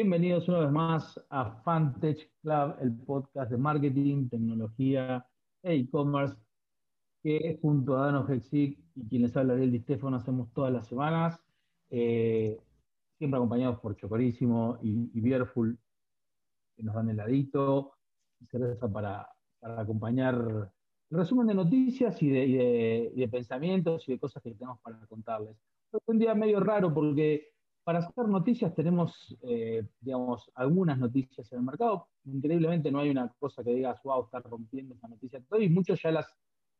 Bienvenidos una vez más a Fantech Club, el podcast de marketing, tecnología e e-commerce que junto a Dano Hexic y quien les habla Ariel Di Stefano hacemos todas las semanas, eh, siempre acompañados por Chocorísimo y, y Beerful, que nos dan heladito, y cerveza para, para acompañar el resumen de noticias y de, de, pensamientos y de cosas que tenemos para contarles. Es un día medio raro porque para hacer noticias tenemos, eh, digamos, algunas noticias en el mercado. Increíblemente no hay una cosa que digas, wow, está rompiendo esa noticia. Y muchos ya las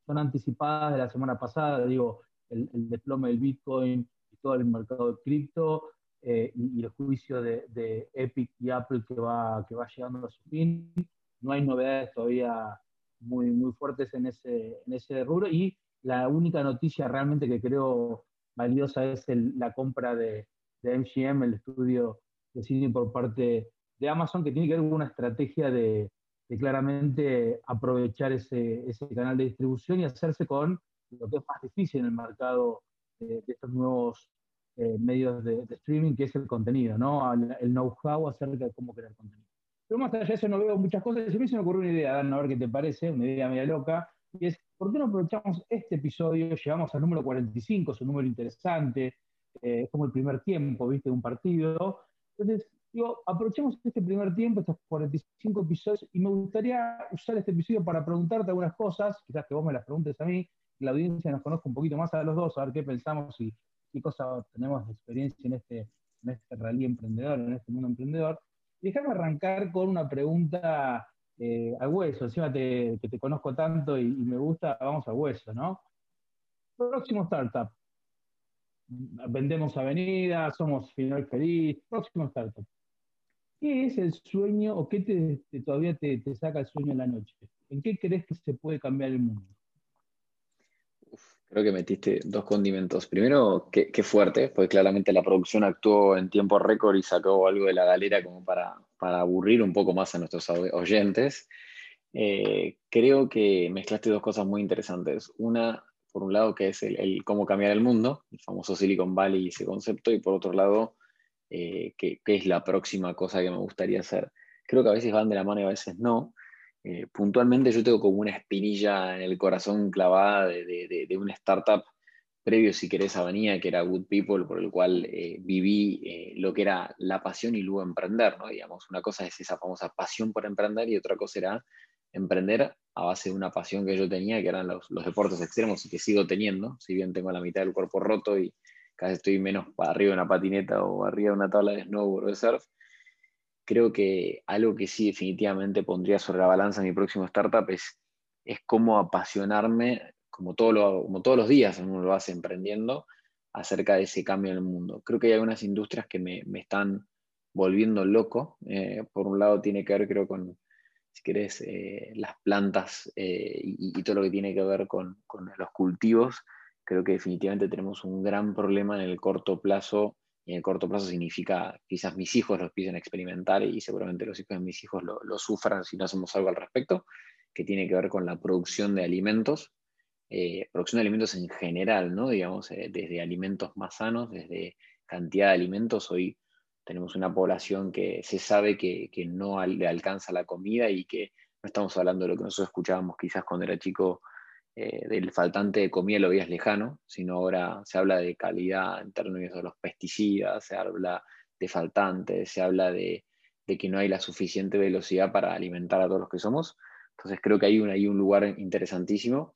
son anticipadas de la semana pasada, digo, el, desplome del Bitcoin y todo el mercado de cripto eh, y, el juicio de, Epic y Apple que va, que va llegando a su fin. No hay novedades todavía muy, muy fuertes en ese, en ese rubro y la única noticia realmente que creo valiosa es la compra de, de MGM, el estudio de cine por parte de Amazon, que tiene que ver una estrategia de, claramente aprovechar ese, canal de distribución y hacerse con lo que es más difícil en el mercado de, estos nuevos eh, medios de, streaming, que es el contenido, ¿no? El, know-how acerca de cómo crear contenido. Pero más allá de eso no veo muchas cosas. Y a mí se me ocurrió una idea, Dan, a ver qué te parece, una idea media loca, y es, ¿por qué no aprovechamos este episodio? Llegamos al número 45, es un número interesante, eh, es como el primer tiempo, ¿viste? De un partido. Entonces, digo, aprovechemos este primer tiempo, estos 45 episodios, y me gustaría usar este episodio para preguntarte algunas cosas, quizás que vos me las preguntes a mí, la audiencia nos conozca un poquito más a los dos, a ver qué pensamos y qué cosas tenemos de experiencia en este, en este rally emprendedor, en este mundo emprendedor. Y déjame arrancar con una pregunta eh, al hueso, encima que te conozco tanto y, y me gusta, vamos al hueso, ¿no? Próximo startup, vendemos avenida, somos final feliz, próximo startup. ¿Qué es el sueño o qué te, todavía te, saca el sueño en la noche? ¿En qué crees que se puede cambiar el mundo? creo que metiste dos condimentos. Primero, qué, fuerte, porque claramente la producción actuó en tiempo récord y sacó algo de la galera como para, para aburrir un poco más a nuestros oyentes. Eh, creo que mezclaste dos cosas muy interesantes. Una, por un lado, que es el, cómo cambiar el mundo, el famoso Silicon Valley y ese concepto, y por otro lado, eh, qué, es la próxima cosa que me gustaría hacer. Creo que a veces van de la mano y a veces no. Eh, puntualmente yo tengo como una espinilla en el corazón clavada de, de, una startup previo, si querés, a Vanilla, que era Good People, por el cual eh, viví lo que era la pasión y luego emprender, ¿no? Digamos, una cosa es esa famosa pasión por emprender y otra cosa era emprender a base de una pasión que yo tenía, que eran los, deportes extremos y que sigo teniendo, si bien tengo la mitad del cuerpo roto y casi estoy menos para arriba de una patineta o arriba de una tabla de snowboard o de surf, creo que algo que sí definitivamente pondría sobre la balanza en mi próximo startup es, es cómo apasionarme, como, todo como todos los días uno lo hace emprendiendo, acerca de ese cambio en el mundo. Creo que hay algunas industrias que me, están volviendo loco. Eh, por un lado tiene que ver, creo, con si querés, eh, las plantas eh, y, todo lo que tiene que ver con, los cultivos, creo que definitivamente tenemos un gran problema en el corto plazo. Y en el corto plazo significa quizás mis hijos lo empiecen a experimentar y seguramente los hijos de mis hijos lo, sufran si no hacemos algo al respecto, que tiene que ver con la producción de alimentos, eh, producción de alimentos en general, ¿no? Digamos, desde alimentos más sanos, desde cantidad de alimentos. Hoy tenemos una población que se sabe que, no le alcanza la comida y que no estamos hablando de lo que nosotros escuchábamos quizás cuando era chico, eh, del faltante de comida lo veías lejano, sino ahora se habla de calidad en términos de los pesticidas, se habla de faltantes, se habla de, que no hay la suficiente velocidad para alimentar a todos los que somos. Entonces creo que hay un, hay un lugar interesantísimo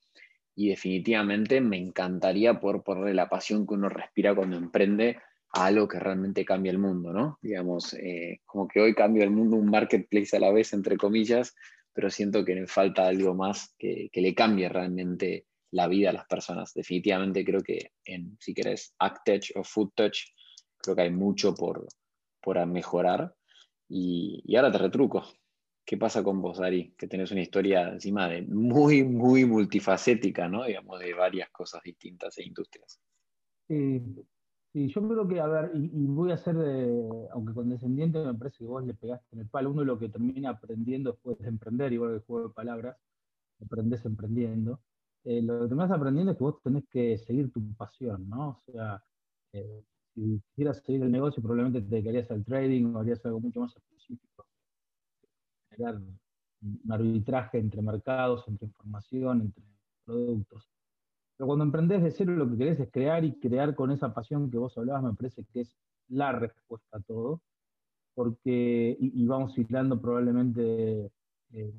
y definitivamente me encantaría poder ponerle la pasión que uno respira cuando emprende algo que realmente cambia el mundo, ¿no? Digamos, eh, como que hoy cambia el mundo un marketplace a la vez, entre comillas, pero siento que le falta algo más que, le cambie realmente la vida a las personas. Definitivamente creo que en, si querés, ActTouch o FoodTouch, creo que hay mucho por, por mejorar. Y, y, ahora te retruco. ¿Qué pasa con vos, Ari? Que tenés una historia encima de muy, muy multifacética, ¿no? Digamos, de varias cosas distintas e industrias. Sí, yo creo que, a ver, y, voy a ser, de, aunque condescendiente, me parece que vos le pegaste en el palo. Uno lo que termina aprendiendo después de emprender, igual que el juego de palabras, aprendes emprendiendo. Eh, lo que terminas aprendiendo es que vos tenés que seguir tu pasión, ¿no? O sea, eh, si quisieras seguir el negocio, probablemente te dedicarías al trading o harías algo mucho más específico. Generar un arbitraje entre mercados, entre información, entre productos. Pero cuando emprendés de cero, lo que querés es crear y crear con esa pasión que vos hablabas, me parece que es la respuesta a todo. Porque, y, vamos citando probablemente eh,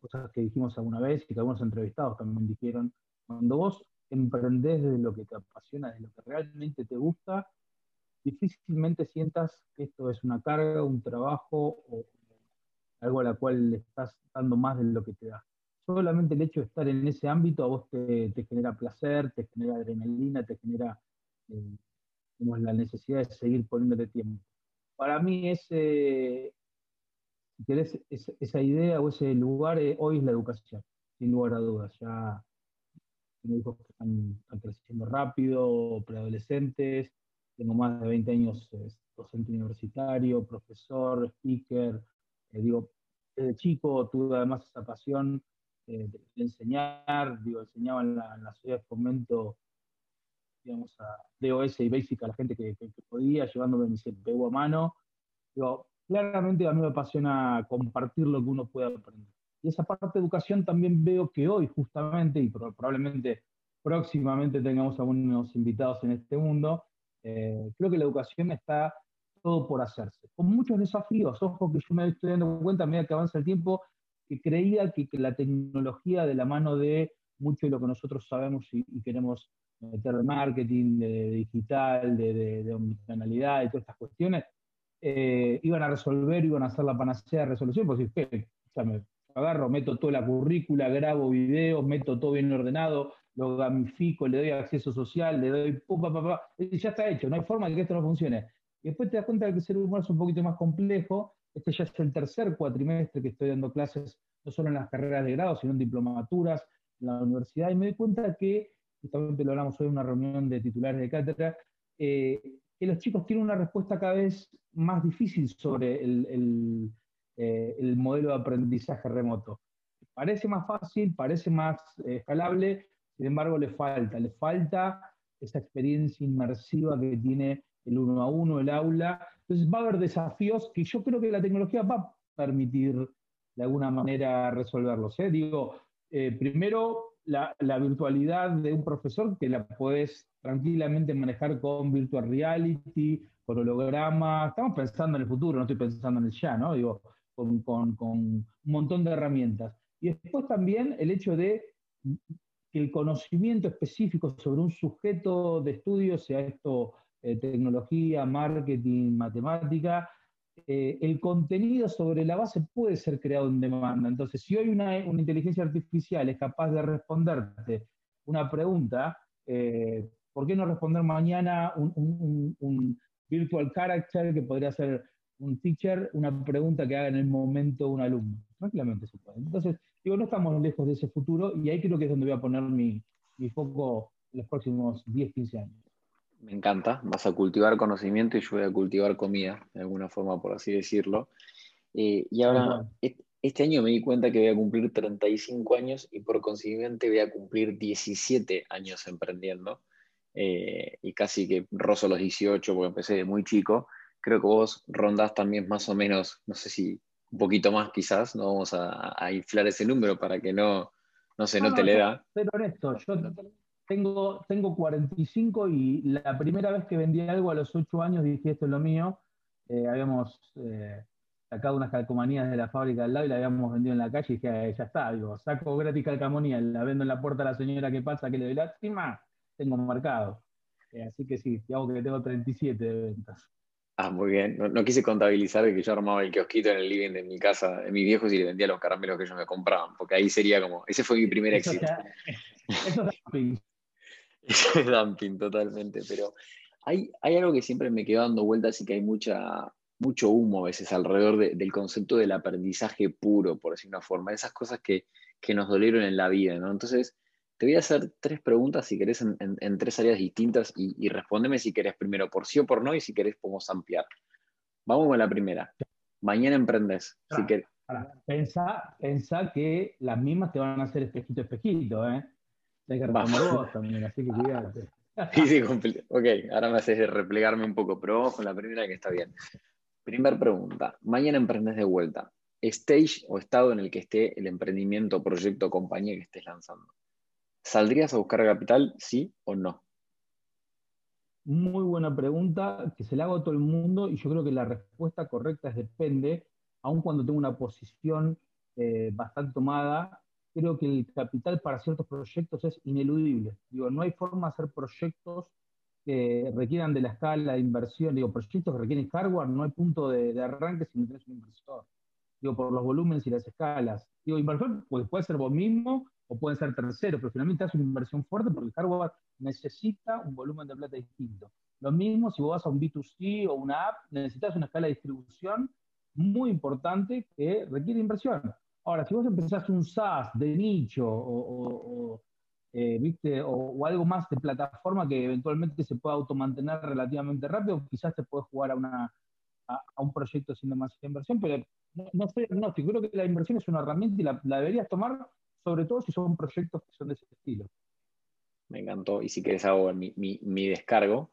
cosas que dijimos alguna vez y que algunos entrevistados también dijeron, cuando vos emprendés de lo que te apasiona, de lo que realmente te gusta, difícilmente sientas que esto es una carga, un trabajo o algo a la cual le estás dando más de lo que te da. Solamente el hecho de estar en ese ámbito a vos te, genera placer, te genera adrenalina, te genera eh, la necesidad de seguir poniéndote tiempo. Para mí ese, si querés, esa idea o ese lugar eh, hoy es la educación, sin lugar a dudas. Ya tengo hijos que están, creciendo rápido, preadolescentes, tengo más de 20 años eh, docente universitario, profesor, speaker. Eh, digo, desde chico tuve además esa pasión de, enseñar, digo, enseñaba en la, en la ciudad de fomento digamos, a DOS y Basic a la gente que, podía, llevándome mi CPU a mano. Digo, claramente a mí me apasiona compartir lo que uno puede aprender. Y esa parte de educación también veo que hoy justamente, y probablemente próximamente tengamos algunos invitados en este mundo, eh, creo que la educación está todo por hacerse, con muchos desafíos. Ojo que yo me estoy dando cuenta a medida que avanza el tiempo, que creía que, la tecnología de la mano de mucho de lo que nosotros sabemos y, queremos meter de marketing, de, digital, de, de, de omnicanalidad y todas estas cuestiones, eh, iban a resolver, iban a hacer la panacea de resolución, pues si me agarro, meto toda la currícula, grabo videos, meto todo bien ordenado, lo gamifico, le doy acceso social, le doy pum, pa, y ya está hecho, no hay forma de que esto no funcione. Y después te das cuenta de que el ser humano es un poquito más complejo. Este ya es el tercer cuatrimestre que estoy dando clases, no solo en las carreras de grado, sino en diplomaturas, en la universidad, y me di cuenta que, justamente lo hablamos hoy en una reunión de titulares de cátedra, eh, que los chicos tienen una respuesta cada vez más difícil sobre el, eh, modelo de aprendizaje remoto. Parece más fácil, parece más eh, escalable, sin embargo le falta, le falta esa experiencia inmersiva que tiene el uno a uno, el aula. Entonces va a haber desafíos que yo creo que la tecnología va a permitir de alguna manera resolverlos. ¿eh? Digo, primero la, virtualidad de un profesor que la puedes tranquilamente manejar con virtual reality, con holograma. Estamos pensando en el futuro, no estoy pensando en el ya, ¿no? Digo, con, un montón de herramientas. Y después también el hecho de que el conocimiento específico sobre un sujeto de estudio, sea esto eh, tecnología, marketing, matemática, eh, el contenido sobre la base puede ser creado en demanda. Entonces, si hoy una, inteligencia artificial es capaz de responderte una pregunta, eh, ¿por qué no responder mañana un, virtual character que podría ser un teacher, una pregunta que haga en el momento un alumno? Tranquilamente se puede. Entonces, digo, no estamos lejos de ese futuro y ahí creo que es donde voy a poner mi, mi foco en los próximos 10, 15 años. Me encanta, vas a cultivar conocimiento y yo voy a cultivar comida, de alguna forma, por así decirlo. Eh, y ahora, este año me di cuenta que voy a cumplir 35 años y por consiguiente voy a cumplir 17 años emprendiendo. Eh, y casi que rozo los 18 porque empecé de muy chico. Creo que vos rondás también más o menos, no sé si un poquito más quizás, no vamos a, inflar ese número para que no, no se note la edad. Pero esto, yo tengo, tengo 45 y la primera vez que vendí algo a los 8 años dije esto es lo mío. Eh, habíamos eh, sacado unas calcomanías de la fábrica al lado y la habíamos vendido en la calle y dije, ya está, digo, saco gratis calcomanía, la vendo en la puerta a la señora que pasa, que le doy lástima, tengo marcado. Eh, así que sí, digamos que tengo 37 de ventas. Ah, muy bien. No, quise contabilizar que yo armaba el kiosquito en el living de mi casa, de mis viejos, y le vendía los caramelos que ellos me compraban, porque ahí sería como, ese fue mi primer éxito. eso eso es dumping totalmente, pero hay, hay algo que siempre me quedó dando vueltas y que hay mucha, mucho humo a veces alrededor del concepto del aprendizaje puro, por decir una forma, esas cosas que, nos dolieron en la vida, ¿no? Entonces, te voy a hacer tres preguntas, si querés, en, tres áreas distintas y, y, respóndeme si querés primero por sí o por no y si querés podemos ampliar. Vamos con la primera. Mañana emprendes. si querés. Pensá, pensá, que las mismas te van a hacer espejito espejito, ¿eh? Hay que vos también, así que cuídate. Sí, sí, ok, ahora me haces replegarme un poco, pero vamos con la primera que está bien. Primera pregunta, mañana emprendes de vuelta, stage o estado en el que esté el emprendimiento, proyecto compañía que estés lanzando. ¿Saldrías a buscar capital, sí o no? Muy buena pregunta que se la hago a todo el mundo y yo creo que la respuesta correcta es depende, aun cuando tengo una posición eh, bastante tomada, creo que el capital para ciertos proyectos es ineludible. Digo, no hay forma de hacer proyectos que requieran de la escala de inversión, digo, proyectos que requieren hardware, no hay punto de, arranque si no tienes un inversor. Digo, por los volúmenes y las escalas. Digo, inversor pues, puede ser vos mismo o pueden ser terceros, pero finalmente haces una inversión fuerte porque el hardware necesita un volumen de plata distinto. Lo mismo si vos vas a un B2C o una app, necesitas una escala de distribución muy importante que requiere inversión. Ahora, si vos empezás un SaaS de nicho o, eh, ¿viste? O, algo más de plataforma que eventualmente se pueda automantener relativamente rápido, quizás te puedes jugar a, una, a, un proyecto sin demasiada inversión, pero no, no estoy agnóstico. Creo que la inversión es una herramienta y la, deberías tomar, sobre todo si son proyectos que son de ese estilo. Me encantó. Y si quieres hago mi, mi, descargo.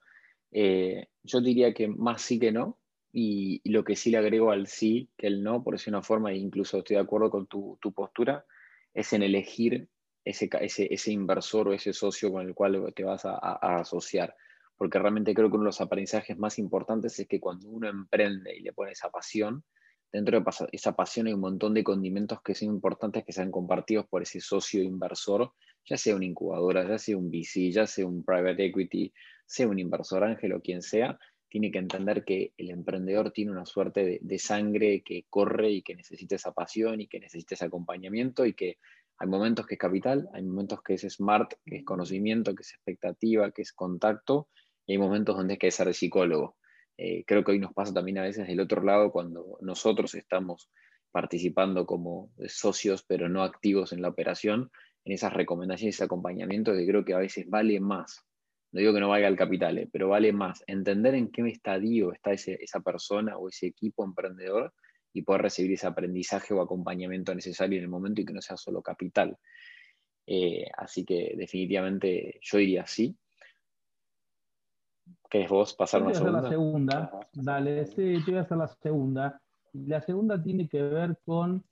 Eh, yo diría que más sí que no, y, lo que sí le agrego al sí que el no, por decir una forma, e incluso estoy de acuerdo con tu, postura, es en elegir ese, ese, inversor o ese socio con el cual te vas a, asociar. Porque realmente creo que uno de los aprendizajes más importantes es que cuando uno emprende y le pone esa pasión, dentro de esa pasión hay un montón de condimentos que son importantes que sean compartidos por ese socio inversor, ya sea una incubadora, ya sea un VC, ya sea un private equity, sea un inversor ángel o quien sea, tiene que entender que el emprendedor tiene una suerte de, sangre que corre y que necesita esa pasión y que necesita ese acompañamiento y que hay momentos que es capital, hay momentos que es smart, que es conocimiento, que es expectativa, que es contacto, y hay momentos donde hay que ser psicólogo. Eh, creo que hoy nos pasa también a veces del otro lado cuando nosotros estamos participando como socios pero no activos en la operación, en esas recomendaciones, ese acompañamiento que creo que a veces vale más no digo que no vaya al capital, eh, pero vale más entender en qué estadio está esa persona o ese equipo emprendedor y poder recibir ese aprendizaje o acompañamiento necesario en el momento y que no sea solo capital. Eh, así que definitivamente yo diría sí. ¿Querés vos pasar una segunda? la segunda, dale, sí, te voy a hacer la segunda. La segunda tiene que ver con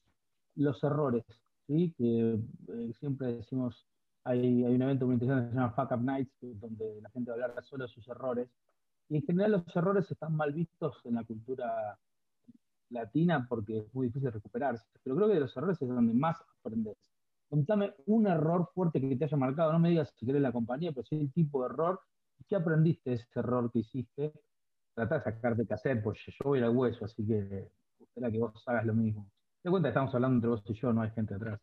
los errores, ¿sí? que eh, siempre decimos hay, un evento muy interesante que se llama Fuck Up Nights, donde la gente va a hablar solo de sus errores. Y en general los errores están mal vistos en la cultura latina porque es muy difícil recuperarse. Pero creo que de los errores es donde más aprendes. Contame un error fuerte que te haya marcado. No me digas si querés la compañía, pero sí el tipo de error. ¿Qué aprendiste de ese error que hiciste? Tratá de sacarte cassette, porque yo voy al hueso, así que espera que vos hagas lo mismo. Te cuenta que estamos hablando entre vos y yo, no hay gente atrás.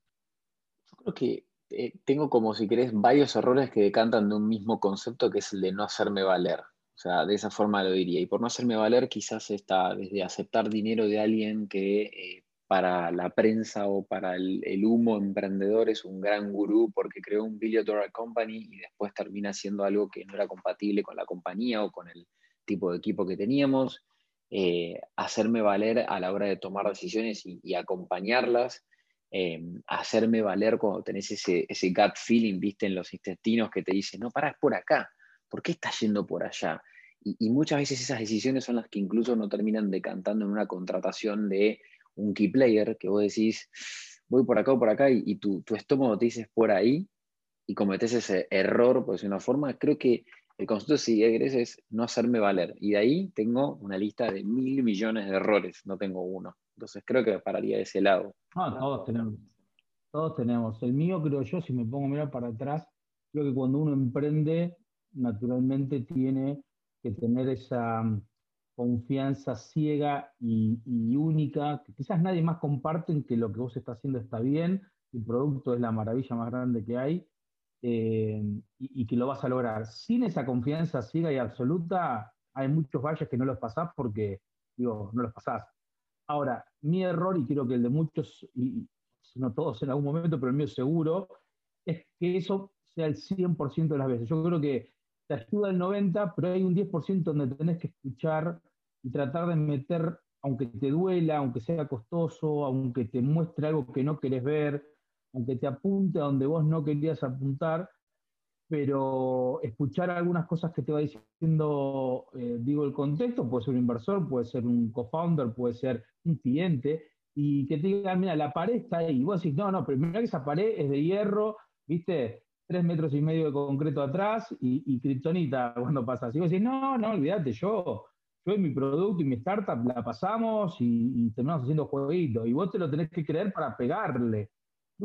Yo creo que eh, tengo como, si querés, varios errores que decantan de un mismo concepto, que es el de no hacerme valer. O sea, de esa forma lo diría. Y por no hacerme valer, quizás está desde aceptar dinero de alguien que eh, para la prensa o para el, humo emprendedor es un gran gurú porque creó un billion dollar company y después termina siendo algo que no era compatible con la compañía o con el tipo de equipo que teníamos. Eh, hacerme valer a la hora de tomar decisiones y acompañarlas Em, hacerme valer cuando tenés ese, ese gut feeling, viste, en los intestinos que te dicen, no, pará, es por acá, ¿por qué estás yendo por allá? Y, muchas veces esas decisiones son las que incluso no terminan decantando en una contratación de un key player, que vos decís, voy por acá o por acá, y, tu, tu, estómago te dices por ahí, y cometes ese error, por decir una forma, creo que el concepto de si es no hacerme valer. Y de ahí tengo una lista de mil millones de errores, no tengo uno. Entonces creo que pararía de ese lado. Ah, todos tenemos. Todos tenemos. El mío, creo yo, si me pongo a mirar para atrás, creo que cuando uno emprende, naturalmente tiene que tener esa mm, confianza ciega y, única, que quizás nadie más comparte en que lo que vos estás haciendo está bien, el producto es la maravilla más grande que hay eh, y, y, que lo vas a lograr. Sin esa confianza ciega y absoluta, hay muchos valles que no los pasás porque, digo, no los pasás. Ahora, mi error, y creo que el de muchos, y no todos en algún momento, pero el mío seguro, es que eso sea el 100% de las veces. Yo creo que te ayuda el 90%, pero hay un 10% donde tenés que escuchar y tratar de meter, aunque te duela, aunque sea costoso, aunque te muestre algo que no querés ver, aunque te apunte a donde vos no querías apuntar, pero escuchar algunas cosas que te va diciendo, eh, digo, el contexto, puede ser un inversor, puede ser un co-founder, puede ser un cliente, y que te digan, mira, la pared está ahí. Y vos decís, no, no, pero mira que esa pared es de hierro, viste, tres metros y medio de concreto atrás y, y kriptonita cuando pasa. Y vos decís, no, no, olvídate, yo, yo y mi producto y mi startup la pasamos y, terminamos haciendo jueguitos. Y vos te lo tenés que creer para pegarle.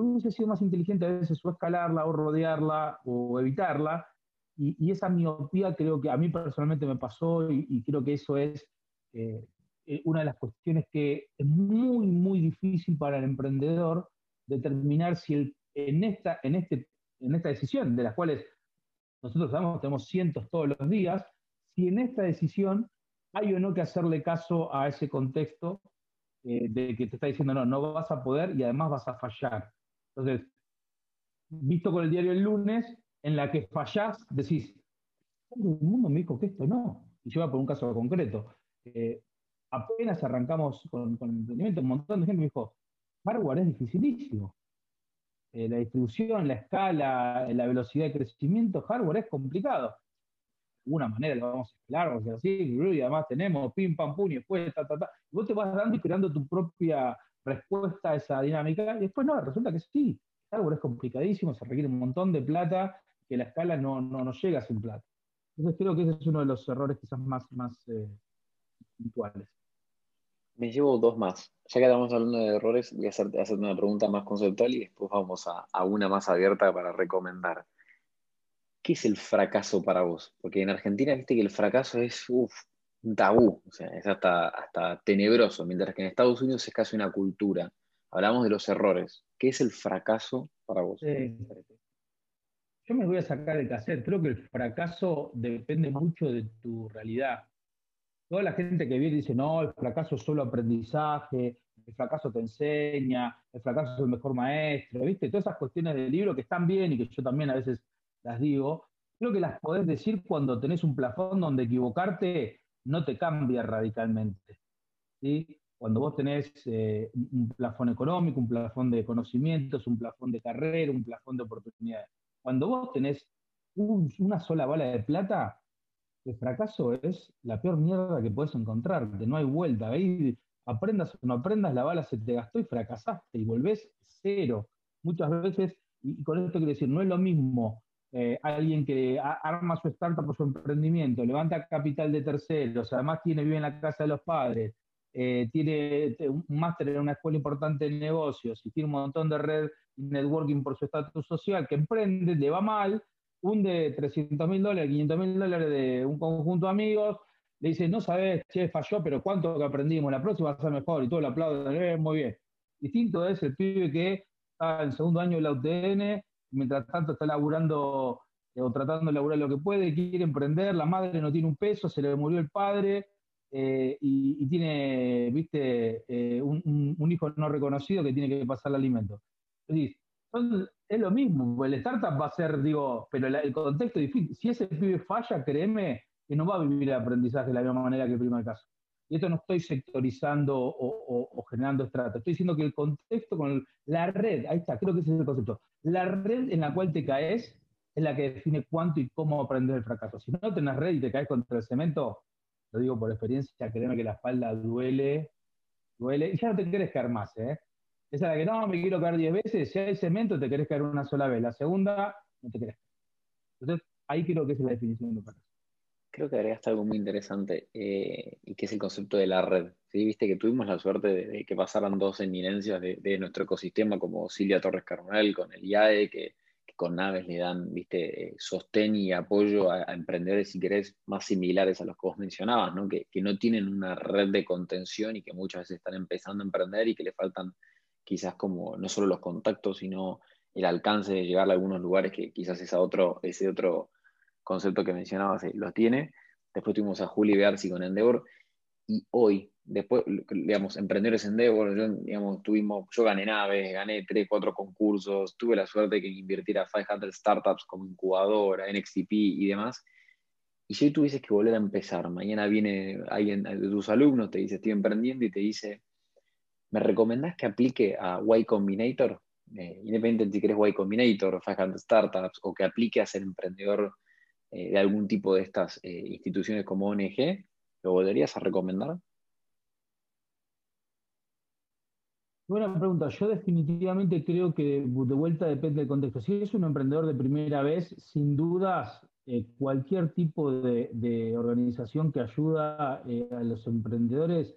No hubiese sido más inteligente a veces o escalarla o rodearla o evitarla. Y, esa miopía creo que a mí personalmente me pasó y, creo que eso es eh, eh, una de las cuestiones que es muy, muy difícil para el emprendedor determinar si en, esta, en este en esta decisión, de las cuales nosotros sabemos, tenemos cientos todos los días, si en esta decisión hay o no que hacerle caso a ese contexto eh, de que te está diciendo, no, no vas a poder y además vas a fallar. Entonces, visto con el diario el lunes, en la que fallás, decís, el mundo me dijo que esto no. Y yo voy por un caso concreto. Eh, apenas arrancamos con, el emprendimiento, un montón de gente me dijo, hardware es dificilísimo. Eh, la distribución, la escala, la velocidad de crecimiento, hardware es complicado. De alguna manera lo vamos a escalar, vamos a decir así, y además tenemos pim, pam, pum, y después, ta, ta, ta. Y vos te vas dando y creando tu propia respuesta a esa dinámica, y después no, resulta que sí, es complicadísimo, se requiere un montón de plata, que la escala no, no, llega sin plata. Entonces creo que ese es uno de los errores quizás más, más eh, puntuales. Me llevo dos más. Ya que estamos hablando de errores, voy a hacerte, una pregunta más conceptual y después vamos a, una más abierta para recomendar. ¿Qué es el fracaso para vos? Porque en Argentina viste que el fracaso es un tabú, o sea, es hasta, hasta tenebroso, mientras que en Estados Unidos es casi una cultura. Hablamos de los errores. ¿Qué es el fracaso para vos? Yo me voy a sacar el cassette. Creo que el fracaso depende mucho de tu realidad toda la gente que viene dice, no, el fracaso es solo aprendizaje, el fracaso te enseña, el fracaso es el mejor maestro, ¿viste? Todas esas cuestiones del libro que están bien y que yo también a veces las digo, creo que las podés decir cuando tenés un plafón donde equivocarte no te cambia radicalmente. ¿sí? Cuando vos tenés eh, un plafón económico, un plafón de conocimientos, un plafón de carrera, un plafón de oportunidades. Cuando vos tenés una sola bala de plata, el fracaso es la peor mierda que puedes encontrar, no hay vuelta. Aprendas o no aprendas, la bala se te gastó y fracasaste y volvés cero. Muchas veces, y con esto quiero decir, no es lo mismo eh, alguien que arma su startup o su emprendimiento, levanta capital de terceros, además tiene, vive en la casa de los padres, eh, tiene un máster en una escuela importante de negocios y tiene un montón de red networking por su estatus social, que emprende, le va mal, un de 300 mil dólares, 500 mil dólares de un conjunto de amigos, le dice, no sabes, che, falló, pero cuánto que aprendimos, la próxima va a ser mejor, y todo el aplauso, eh, muy bien. Distinto es el pibe que está en segundo año de la UTN, mientras tanto está laburando eh, o tratando de laburar lo que puede, quiere emprender, la madre no tiene un peso, se le murió el padre, eh, y, tiene, viste, un, un, hijo no reconocido que tiene que pasar el alimento. Es es lo mismo, el startup va a ser, digo, pero el, contexto es difícil. Si ese pibe falla, créeme que no va a vivir el aprendizaje de la misma manera que el primer caso. Y esto no estoy sectorizando o, generando estratos. Estoy diciendo que el contexto con la red, ahí está, creo que ese es el concepto. La red en la cual te caes es la que define cuánto y cómo aprender el fracaso. Si no tenés red y te caes contra el cemento, lo digo por experiencia, créeme que la espalda duele, duele, y ya no te quieres caer más, ¿eh? Esa es la que no, me quiero caer 10 veces, si hay cemento te querés caer una sola vez, la segunda no te querés. Entonces, ahí creo que es la definición de fracaso. Creo que agregaste algo muy interesante eh, y que es el concepto de la red. ¿sí? Viste que tuvimos la suerte de, que pasaran dos eminencias de, nuestro ecosistema como Silvia Torres Carnal con el IAE, que, con naves le dan viste, sostén y apoyo a, emprendedores, si querés, más similares a los que vos mencionabas, ¿no? Que, que no tienen una red de contención y que muchas veces están empezando a emprender y que le faltan quizás como no solo los contactos, sino el alcance de llegar a algunos lugares que quizás ese otro, ese otro concepto que mencionabas eh, lo tiene. Después tuvimos a Juli Bearsi con Endeavor y hoy, después, digamos, emprendedores Endeavor, yo, digamos, tuvimos, yo gané naves, gané 3, 4 concursos, tuve la suerte de que invirtiera 500 startups como incubadora, NXTP y demás. Y si hoy tuvieses que volver a empezar, mañana viene alguien de tus alumnos, te dice, estoy emprendiendo y te dice, ¿me recomendás que aplique a Y Combinator? eh, independientemente si querés Y Combinator, 500 Startups, o que aplique a ser emprendedor eh, de algún tipo de estas eh, instituciones como ONG, ¿lo volverías a recomendar? Buena pregunta. Yo definitivamente creo que de vuelta depende del contexto. Si es un emprendedor de primera vez, sin dudas, cualquier tipo de, organización que ayuda a los emprendedores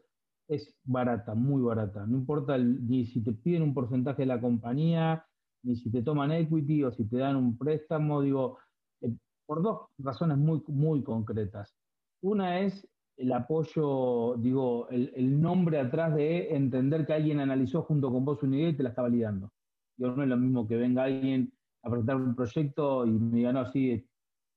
es barata, muy barata. No importa ni si te piden un porcentaje de la compañía, ni si te toman equity o si te dan un préstamo, digo, eh, por dos razones muy, muy concretas. Una es el apoyo, digo, el, nombre atrás de entender que alguien analizó junto con vos una idea y te la está validando. Digo, no es lo mismo que venga alguien a presentar un proyecto y me diga, no, sí,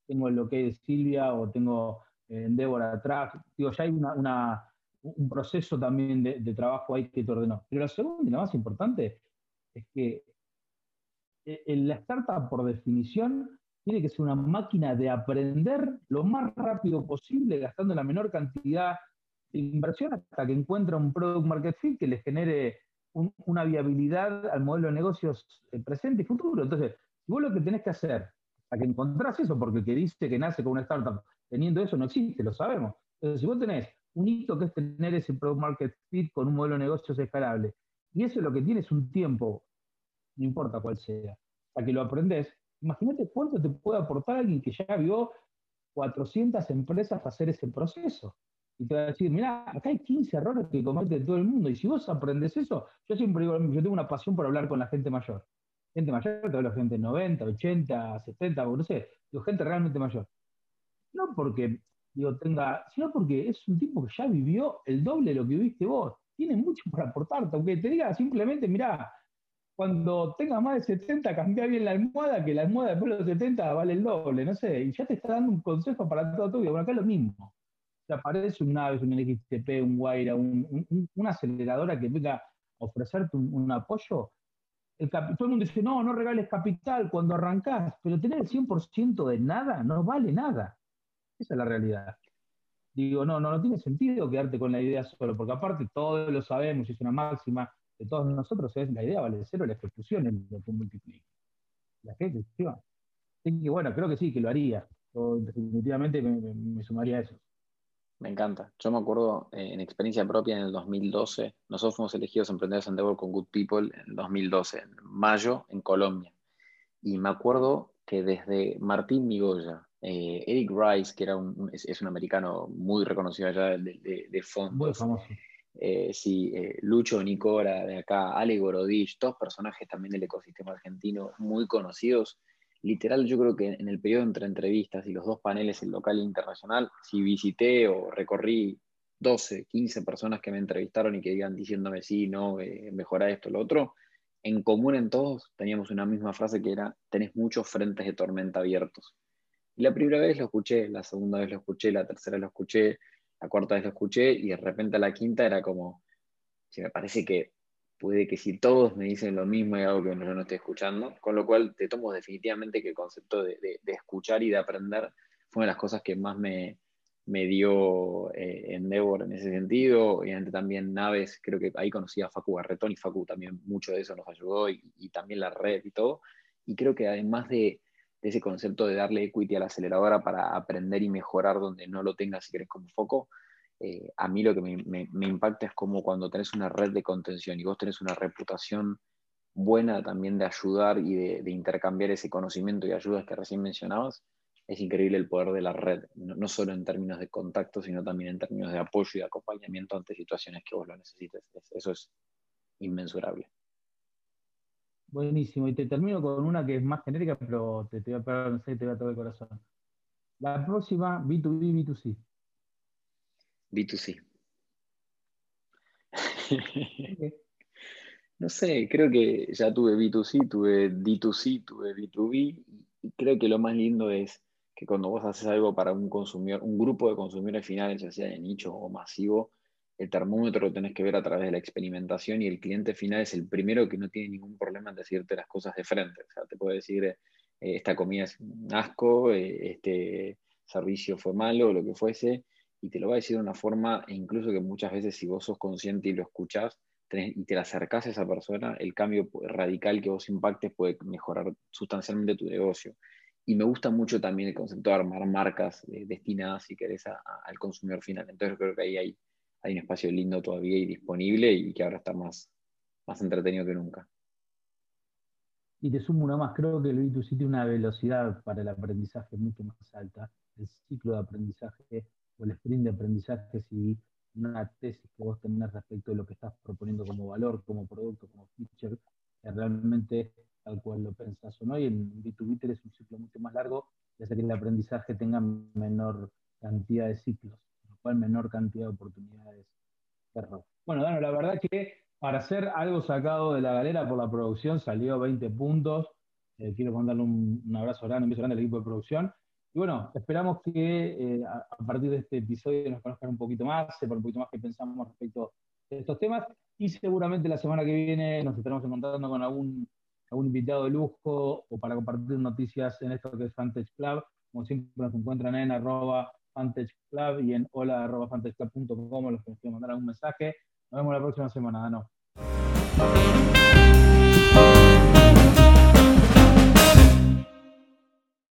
tengo lo que es Silvia o tengo eh, Endeavor atrás. Digo, ya hay una un proceso también de, trabajo ahí que te ordenó. Pero la segunda y la más importante es que eh, la startup, por definición, tiene que ser una máquina de aprender lo más rápido posible, gastando la menor cantidad de inversión hasta que encuentra un product market fit que le genere una viabilidad al modelo de negocios eh, presente y futuro. Entonces, si vos lo que tenés que hacer, para que encontrás eso, porque el que dice que nace con una startup teniendo eso no existe, lo sabemos. Entonces, si vos tenés un hito que es tener ese product market fit con un modelo de negocios escalable. Y eso lo que tiene es un tiempo, no importa cuál sea, para que lo aprendes. Imagínate cuánto te puede aportar alguien que ya vio 400 empresas hacer ese proceso. Y te va a decir, mira, acá hay 15 errores que comete todo el mundo. Y si vos aprendes eso, yo siempre digo, yo tengo una pasión por hablar con la gente mayor. Gente mayor, te hablo gente 90, 80, 70, no sé, digo, gente realmente mayor. No porque digo, tenga, sino porque es un tipo que ya vivió el doble de lo que viviste vos. Tiene mucho para aportarte, aunque te diga simplemente, mirá, cuando tengas más de 70, cambia bien la almohada, que la almohada después de los 70 vale el doble, no sé, y ya te está dando un consejo para todo tu vida. Bueno, acá es lo mismo. Te aparece un Naves, un XTP, un Guaira, una aceleradora que venga a ofrecerte un, apoyo. El todo el mundo dice, no, no regales capital cuando arrancás, pero tener el 100% de nada no vale nada. Esa es la realidad. Digo, no, no, no tiene sentido quedarte con la idea solo, porque aparte todos lo sabemos, es una máxima de todos nosotros, es la idea vale cero, la ejecución es lo que multiplica. La ejecución. Así que bueno, creo que sí, que lo haría. definitivamente me, sumaría a eso. Me encanta. Yo me acuerdo eh, en experiencia propia en el 2012, nosotros fuimos elegidos emprendedores Endeavor con Good People en el 2012, en mayo, en Colombia. Y me acuerdo que desde Martín Migoya, eh, Eric Rice, que era un, es, un americano muy reconocido allá de, de, fondos. Muy famoso. Eh, sí, eh, Lucho Nicora de acá, Ale Gorodich, todos personajes también del ecosistema argentino muy conocidos. Literal, yo creo que en el periodo entre entrevistas y los dos paneles, el local e internacional, si visité o recorrí 12, 15 personas que me entrevistaron y que iban diciéndome sí, no, mejora esto, lo otro, en común en todos teníamos una misma frase que era, tenés muchos frentes de tormenta abiertos. Y la primera vez lo escuché, la segunda vez lo escuché, la tercera lo escuché, la cuarta vez lo escuché y de repente a la quinta era como, si me parece que puede que si todos me dicen lo mismo hay algo que yo no estoy escuchando, con lo cual te tomo definitivamente que el concepto de, escuchar y de aprender fue una de las cosas que más me, dio eh, Endeavor en ese sentido, obviamente también Naves, creo que ahí conocí a Facu Barretón y Facu también mucho de eso nos ayudó y, y también la red y todo, y creo que además de ese concepto de darle equity a la aceleradora para aprender y mejorar donde no lo tengas si querés como foco, eh, a mí lo que me, impacta es como cuando tenés una red de contención y vos tenés una reputación buena también de ayudar y de, intercambiar ese conocimiento y ayudas que recién mencionabas, es increíble el poder de la red, no, solo en términos de contacto, sino también en términos de apoyo y de acompañamiento ante situaciones que vos lo necesites. Eso es inmensurable. Buenísimo. Y te termino con una que es más genérica, pero te, te voy a pegar, no sé, te voy a tocar el corazón. La próxima, B2B, B2C. B2C. no sé, creo que ya tuve B2C, tuve D2C, tuve B2B, y creo que lo más lindo es que cuando vos haces algo para un consumidor, un grupo de consumidores finales, ya sea de nicho o masivo, el termómetro lo tenés que ver a través de la experimentación y el cliente final es el primero que no tiene ningún problema en decirte las cosas de frente. O sea, te puede decir, eh, esta comida es un asco, eh, este servicio fue malo, lo que fuese, y te lo va a decir de una forma, e incluso que muchas veces si vos sos consciente y lo escuchás, y te la acercás a esa persona, el cambio radical que vos impactes puede mejorar sustancialmente tu negocio. Y me gusta mucho también el concepto de armar marcas destinadas, si querés, al consumidor final. Entonces creo que ahí hay, hay un espacio lindo todavía y disponible y que ahora está más, más entretenido que nunca. Y te sumo una más, creo que el B2C tiene una velocidad para el aprendizaje mucho más alta. El ciclo de aprendizaje o el sprint de aprendizaje, si una tesis que vos tenés respecto de lo que estás proponiendo como valor, como producto, como feature, que realmente tal cual lo pensás o no. Y en B2B es un ciclo mucho más largo y hace que el aprendizaje tenga menor cantidad de ciclos, lo cual menor cantidad de oportunidades Bueno, Dano, la verdad que para hacer algo sacado de la galera por la producción salió 20 puntos. Eh, quiero mandarle un, abrazo grande, un beso grande al equipo de producción. Y bueno, esperamos que eh, a, partir de este episodio nos conozcan un poquito más, sepan un poquito más qué pensamos respecto a estos temas. Y seguramente la semana que viene nos estaremos encontrando con algún, algún invitado de lujo o para compartir noticias en esto que es Fantage Club. Como siempre nos encuentran en arroba Fantage Club y en hola arroba fantageclub.com los que nos quieran mandar algún mensaje. Nos vemos la próxima semana, Dano.